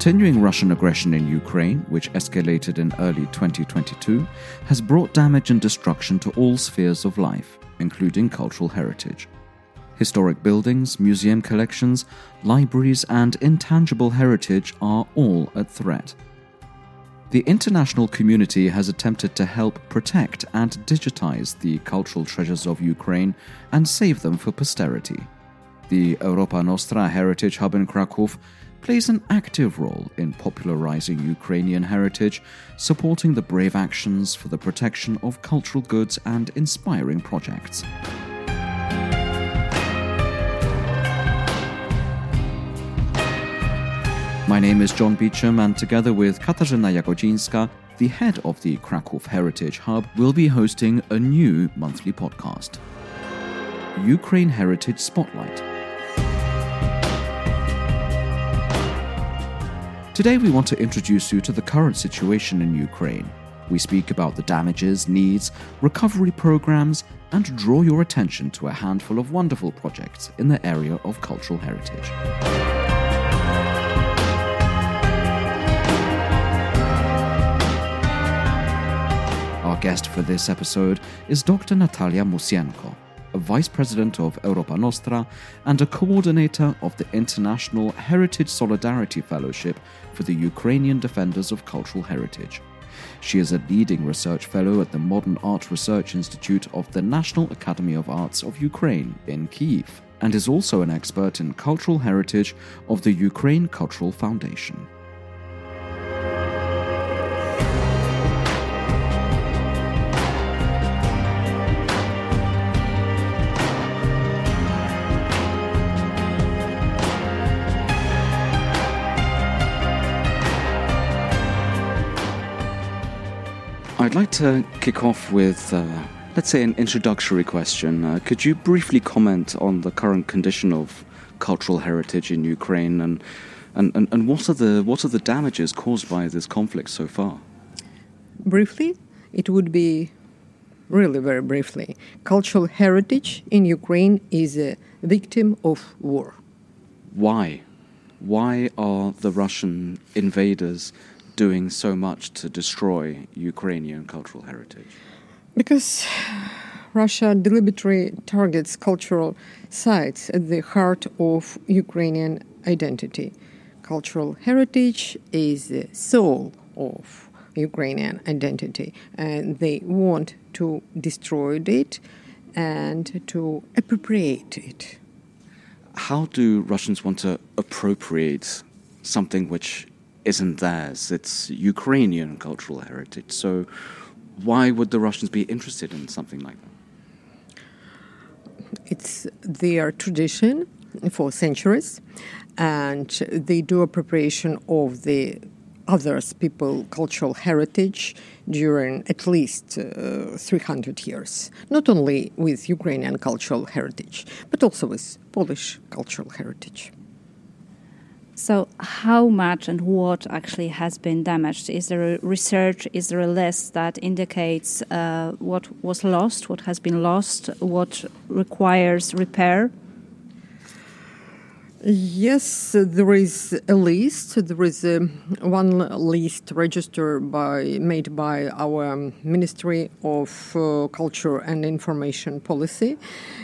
continuing Russian aggression in Ukraine, which escalated in early 2022, has brought damage and destruction to all spheres of life, including cultural heritage. Historic buildings, museum collections, libraries, and intangible heritage are all at threat. The international community has attempted to help protect and digitize the cultural treasures of Ukraine and save them for posterity. The Europa Nostra Heritage Hub in Krakow plays an active role in popularizing Ukrainian heritage, supporting the brave actions for the protection of cultural goods and inspiring projects. My name is John Beecham, and together with Katarzyna Jagodzińska, the head of the Krakow Heritage Hub, will be hosting a new monthly podcast Ukraine Heritage Spotlight. Today, we want to introduce you to the current situation in Ukraine. We speak about the damages, needs, recovery programs, and draw your attention to a handful of wonderful projects in the area of cultural heritage. Our guest for this episode is Dr. Natalia Moussienko a vice president of Europa Nostra, and a coordinator of the International Heritage Solidarity Fellowship for the Ukrainian Defenders of Cultural Heritage. She is a leading research fellow at the Modern Art Research Institute of the National Academy of Arts of Ukraine in Kiev, and is also an expert in cultural heritage of the Ukraine Cultural Foundation. I'd like to kick off with, uh, let's say, an introductory question. Uh, could you briefly comment on the current condition of cultural heritage in Ukraine and, and, and, and what, are the, what are the damages caused by this conflict so far? Briefly, it would be really very briefly cultural heritage in Ukraine is a victim of war. Why? Why are the Russian invaders doing so much to destroy Ukrainian cultural heritage? Because Russia deliberately targets cultural sites at the heart of Ukrainian identity. Cultural heritage is the soul of Ukrainian identity, and they want to destroy it and to appropriate it. How do Russians want to appropriate something which isn't theirs. It's Ukrainian cultural heritage. So why would the Russians be interested in something like that? It's their tradition for centuries, and they do appropriation of the others people cultural heritage during at least uh, 300 years not only with ukrainian cultural heritage but also with polish cultural heritage so, how much and what actually has been damaged? Is there a research? Is there a list that indicates uh, what was lost, what has been lost, what requires repair? Yes, there is a list. There is a, one list registered by made by our Ministry of uh, Culture and Information Policy.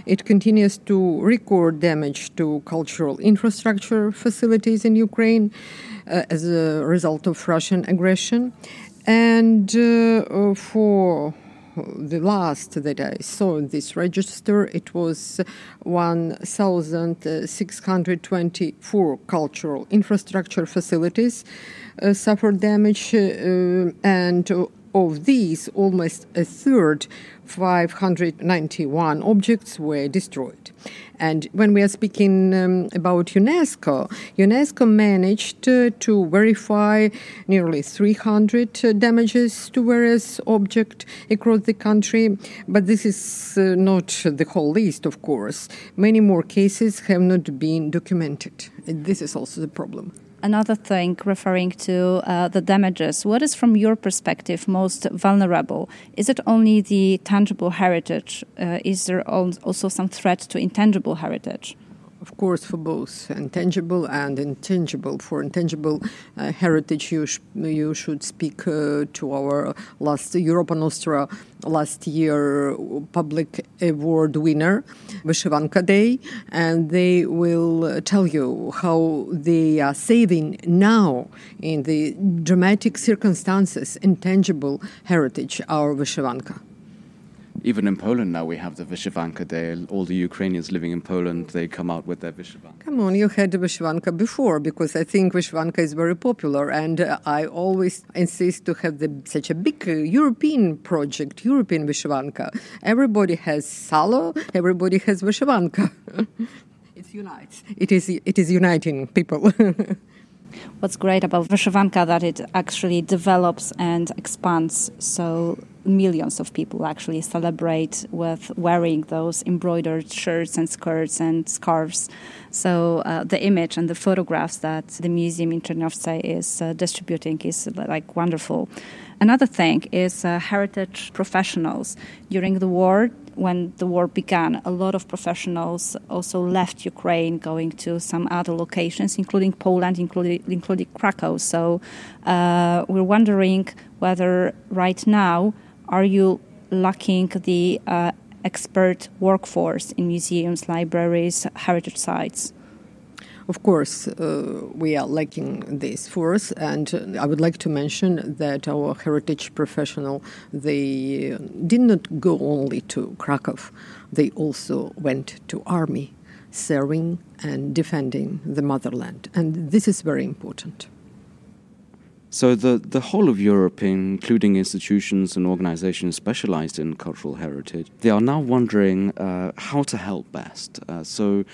It continues to record damage to cultural infrastructure facilities in Ukraine uh, as a result of Russian aggression, and uh, for the last that I saw in this register, it was 1,624 cultural infrastructure facilities uh, suffered damage, uh, and of these, almost a third, 591 objects, were destroyed. And when we are speaking um, about UNESCO, UNESCO managed uh, to verify nearly 300 uh, damages to various objects across the country. But this is uh, not the whole list, of course. Many more cases have not been documented. This is also the problem another thing referring to uh, the damages. What is, from your perspective, most vulnerable? Is it only the tangible heritage? Uh, is there also some threat to intangible heritage? Of course, for both intangible and intangible. For intangible uh, heritage, you, sh- you should speak uh, to our last Europa Nostra last year public award winner, Vyshyvanka Day, and they will tell you how they are saving now in the dramatic circumstances intangible heritage, our Vyshyvanka even in Poland now we have the Vyshyvanka Day. All the Ukrainians living in Poland, they come out with their Vyshyvanka. Come on, you had the before because I think Vyshyvanka is very popular and uh, I always insist to have the, such a big uh, European project, European Vyshyvanka. Everybody has Salo, everybody has Vyshyvanka. it unites. It is, it is uniting people. What's great about Vyshyvanka that it actually develops and expands so millions of people actually celebrate with wearing those embroidered shirts and skirts and scarves. So uh, the image and the photographs that the museum in Czerniowce is uh, distributing is like wonderful. Another thing is uh, heritage professionals. During the war, when the war began, a lot of professionals also left Ukraine, going to some other locations, including Poland, including, including Krakow. So uh, we're wondering whether right now are you lacking the uh, expert workforce in museums, libraries, heritage sites? Of course, uh, we are lacking this force, and uh, I would like to mention that our heritage professional they did not go only to Krakow; they also went to army, serving and defending the motherland, and this is very important. So the, the whole of Europe, including institutions and organizations specialized in cultural heritage, they are now wondering uh, how to help best. Uh, so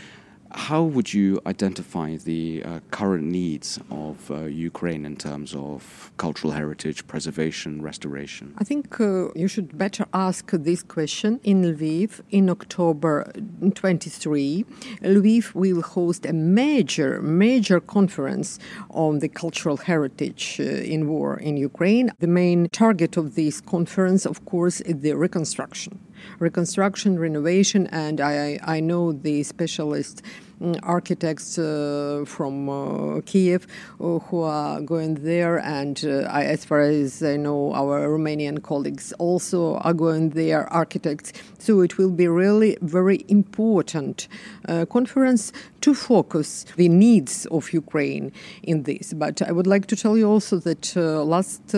how would you identify the uh, current needs of uh, Ukraine in terms of cultural heritage preservation, restoration? I think uh, you should better ask this question in Lviv in October 23. Lviv will host a major, major conference on the cultural heritage uh, in war in Ukraine. The main target of this conference, of course, is the reconstruction reconstruction, renovation, and I, I know the specialist mm, architects uh, from uh, Kiev uh, who are going there, and uh, I, as far as I know, our Romanian colleagues also are going there, architects. So it will be really very important uh, conference to focus the needs of Ukraine in this. But I would like to tell you also that last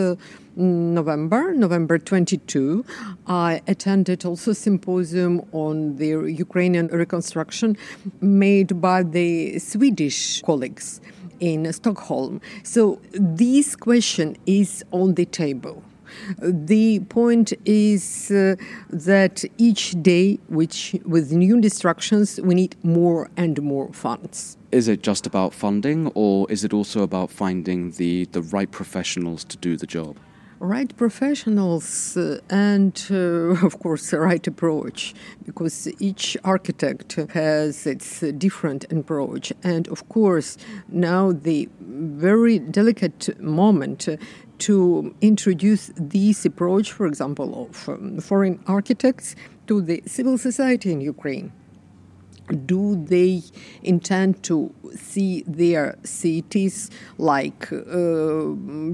November, November 22, I attended also symposium on the Ukrainian reconstruction made by the Swedish colleagues in Stockholm. So this question is on the table. The point is uh, that each day, which with new instructions, we need more and more funds. Is it just about funding, or is it also about finding the, the right professionals to do the job? Right professionals uh, and, uh, of course, the right approach, because each architect has its different approach. And, of course, now the very delicate moment to introduce this approach, for example, of um, foreign architects to the civil society in Ukraine do they intend to see their cities like uh,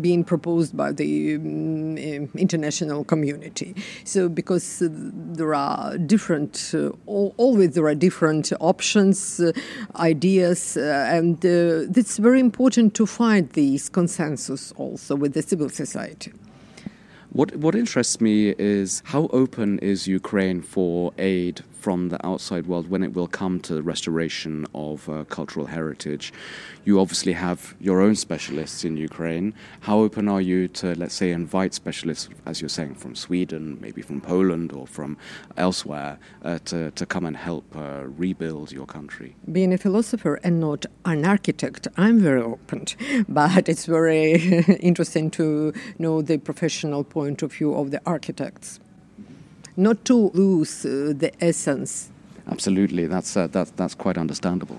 being proposed by the um, international community? So because uh, there are different uh, always there are different options uh, ideas uh, and uh, it's very important to find these consensus also with the civil society. What what interests me is how open is Ukraine for aid from the outside world when it will come to the restoration of uh, cultural heritage. You obviously have your own specialists in Ukraine. How open are you to, let's say, invite specialists, as you're saying, from Sweden, maybe from Poland or from elsewhere, uh, to, to come and help uh, rebuild your country? Being a philosopher and not an architect, I'm very open, but it's very interesting to know the professional point of view of the architects not to lose uh, the essence. Absolutely, that's uh, that's that's quite understandable.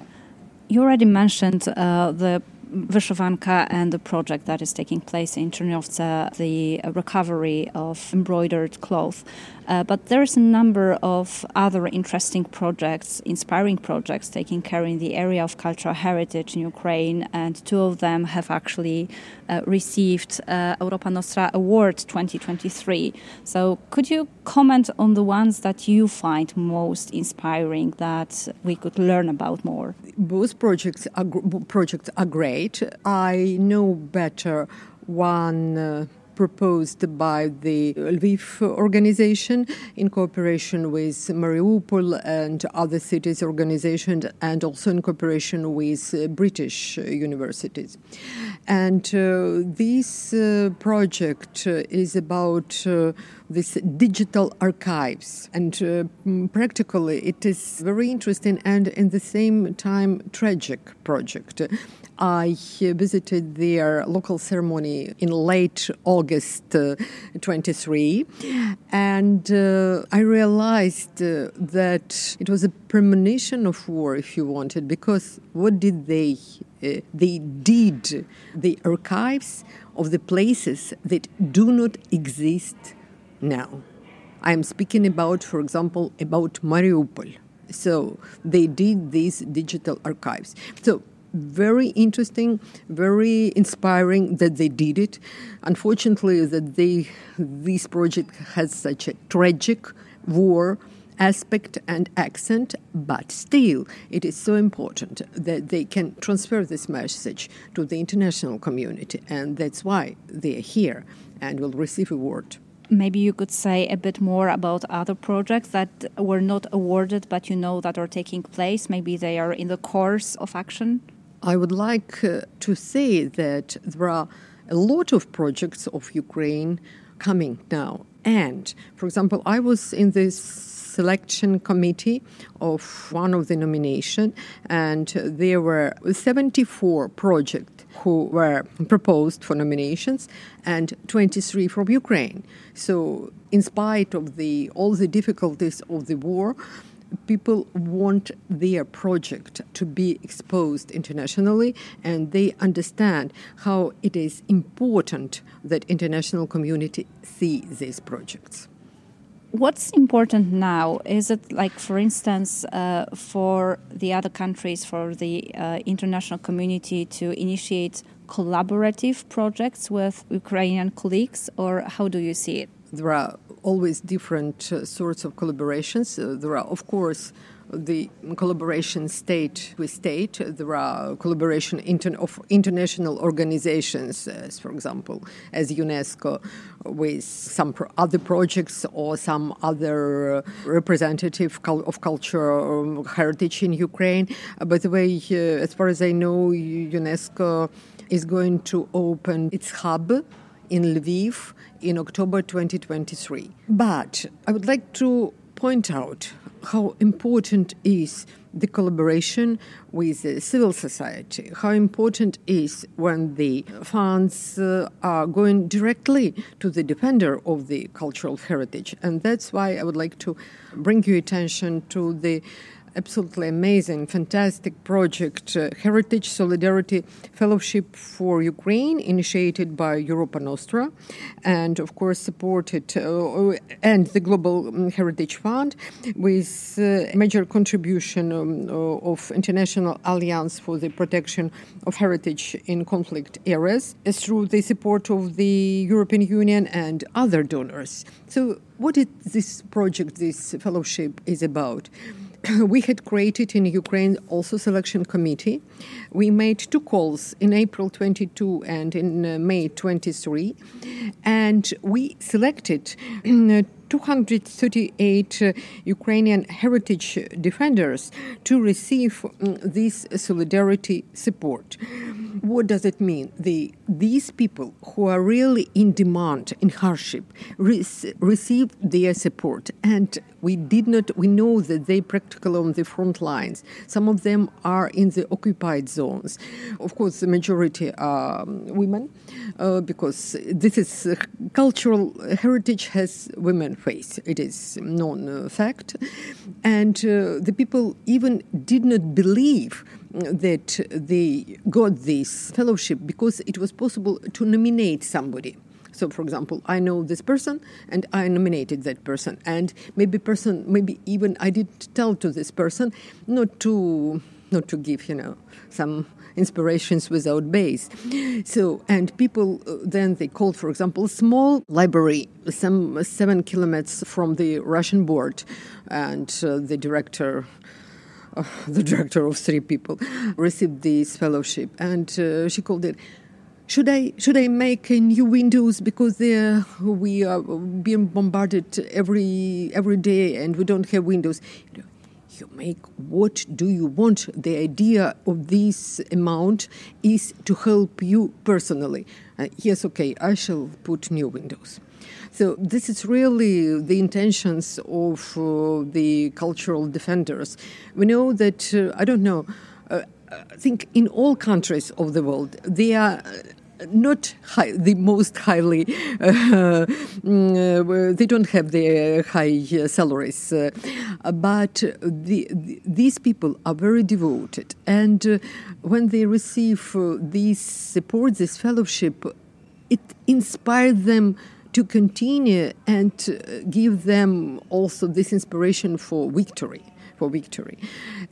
You already mentioned uh, the Vyshyvanka and the project that is taking place in Czerniowce, the recovery of embroidered cloth. Uh, but there's a number of other interesting projects, inspiring projects taking care in the area of cultural heritage in Ukraine, and two of them have actually uh, received uh, Europa Nostra Award 2023. So, could you comment on the ones that you find most inspiring that we could learn about more? Both projects are, projects are great. I know better one uh, proposed by the Lviv organization in cooperation with Mariupol and other cities organizations and also in cooperation with uh, British universities. And uh, this uh, project uh, is about uh, this digital archives and uh, practically it is very interesting and in the same time tragic project I visited their local ceremony in late August uh, 23, and uh, I realized uh, that it was a premonition of war, if you wanted, because what did they? Uh, they did the archives of the places that do not exist now. I'm speaking about, for example, about Mariupol. So they did these digital archives. So very interesting, very inspiring that they did it. Unfortunately, that they this project has such a tragic war aspect and accent, but still, it is so important that they can transfer this message to the international community, and that's why they are here and will receive award. Maybe you could say a bit more about other projects that were not awarded, but you know that are taking place. Maybe they are in the course of action. I would like uh, to say that there are a lot of projects of Ukraine coming now. And, for example, I was in this selection committee of one of the nomination, and there were 74 projects who were proposed for nominations and 23 from Ukraine. So, in spite of the all the difficulties of the war, people want their project to be exposed internationally and they understand how it is important that international community see these projects. What's important now is it like for instance uh, for the other countries for the uh, international community to initiate collaborative projects with ukrainian colleagues or how do you see it? There are always different uh, sorts of collaborations. Uh, there are, of course, the collaboration state with state. There are collaboration inter- of international organizations, as for example, as UNESCO, with some pro- other projects or some other uh, representative cul- of culture or heritage in Ukraine. Uh, by the way, uh, as far as I know, UNESCO is going to open its hub in Lviv in October 2023. But I would like to point out how important is the collaboration with the civil society, how important is when the funds uh, are going directly to the defender of the cultural heritage. And that's why I would like to bring your attention to the absolutely amazing, fantastic project, uh, Heritage Solidarity Fellowship for Ukraine, initiated by Europa Nostra, and of course supported, uh, and the Global um, Heritage Fund, with uh, major contribution um, uh, of International Alliance for the Protection of Heritage in Conflict Areas, through the support of the European Union and other donors. So, what is this project, this fellowship, is about? we had created in Ukraine also selection committee. We made two calls in April 22 and in uh, May 23, and we selected uh, 238 uh, Ukrainian heritage defenders to receive um, this solidarity support. What does it mean? The, these people who are really in demand, in hardship, re- received their support, and we did not. We know that they practically on the front lines. Some of them are in the occupied zones. Of course, the majority are women, uh, because this is uh, cultural heritage has women face. It is known fact. And uh, the people even did not believe that they got this fellowship because it was possible to nominate somebody. So, for example, I know this person and I nominated that person, and maybe person, maybe even I didn't tell to this person not to not to give, you know, some inspirations without base. So, and people uh, then they called, for example, small library, some seven kilometers from the Russian board, and uh, the director. Uh, the director of three people received this fellowship, and uh, she called it should I should I make new windows because we are being bombarded every every day and we don't have windows? You make what do you want. The idea of this amount is to help you personally. Uh, yes okay i shall put new windows. So this is really the intentions of uh, the cultural defenders. We know that uh, i don't know uh, I think in all countries of the world, they are not high, the most highly, uh, they don't have the high salaries, uh, but the, the, these people are very devoted. And uh, when they receive uh, this support, this fellowship, it inspires them to continue and give them also this inspiration for victory for victory.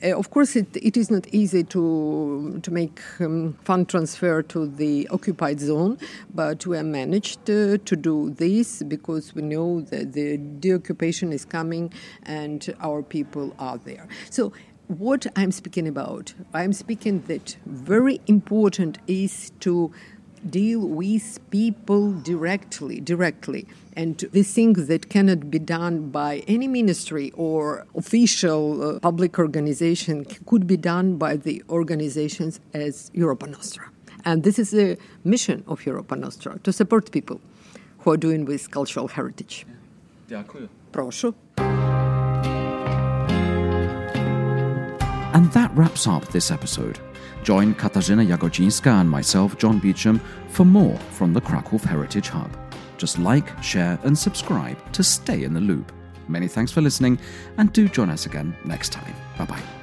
Uh, of course, it, it is not easy to to make um, fund transfer to the occupied zone, but we have managed uh, to do this because we know that the deoccupation is coming and our people are there. So what I'm speaking about, I'm speaking that very important is to deal with people directly, directly. And the things that cannot be done by any ministry or official uh, public organization could be done by the organizations as Europa Nostra. And this is the mission of Europa Nostra, to support people who are doing with cultural heritage. Дякую. Прошу. And that wraps up this episode. Join Katarzyna Jagodzińska and myself, John Beecham, for more from the Krakow Heritage Hub. Just like, share, and subscribe to stay in the loop. Many thanks for listening, and do join us again next time. Bye bye.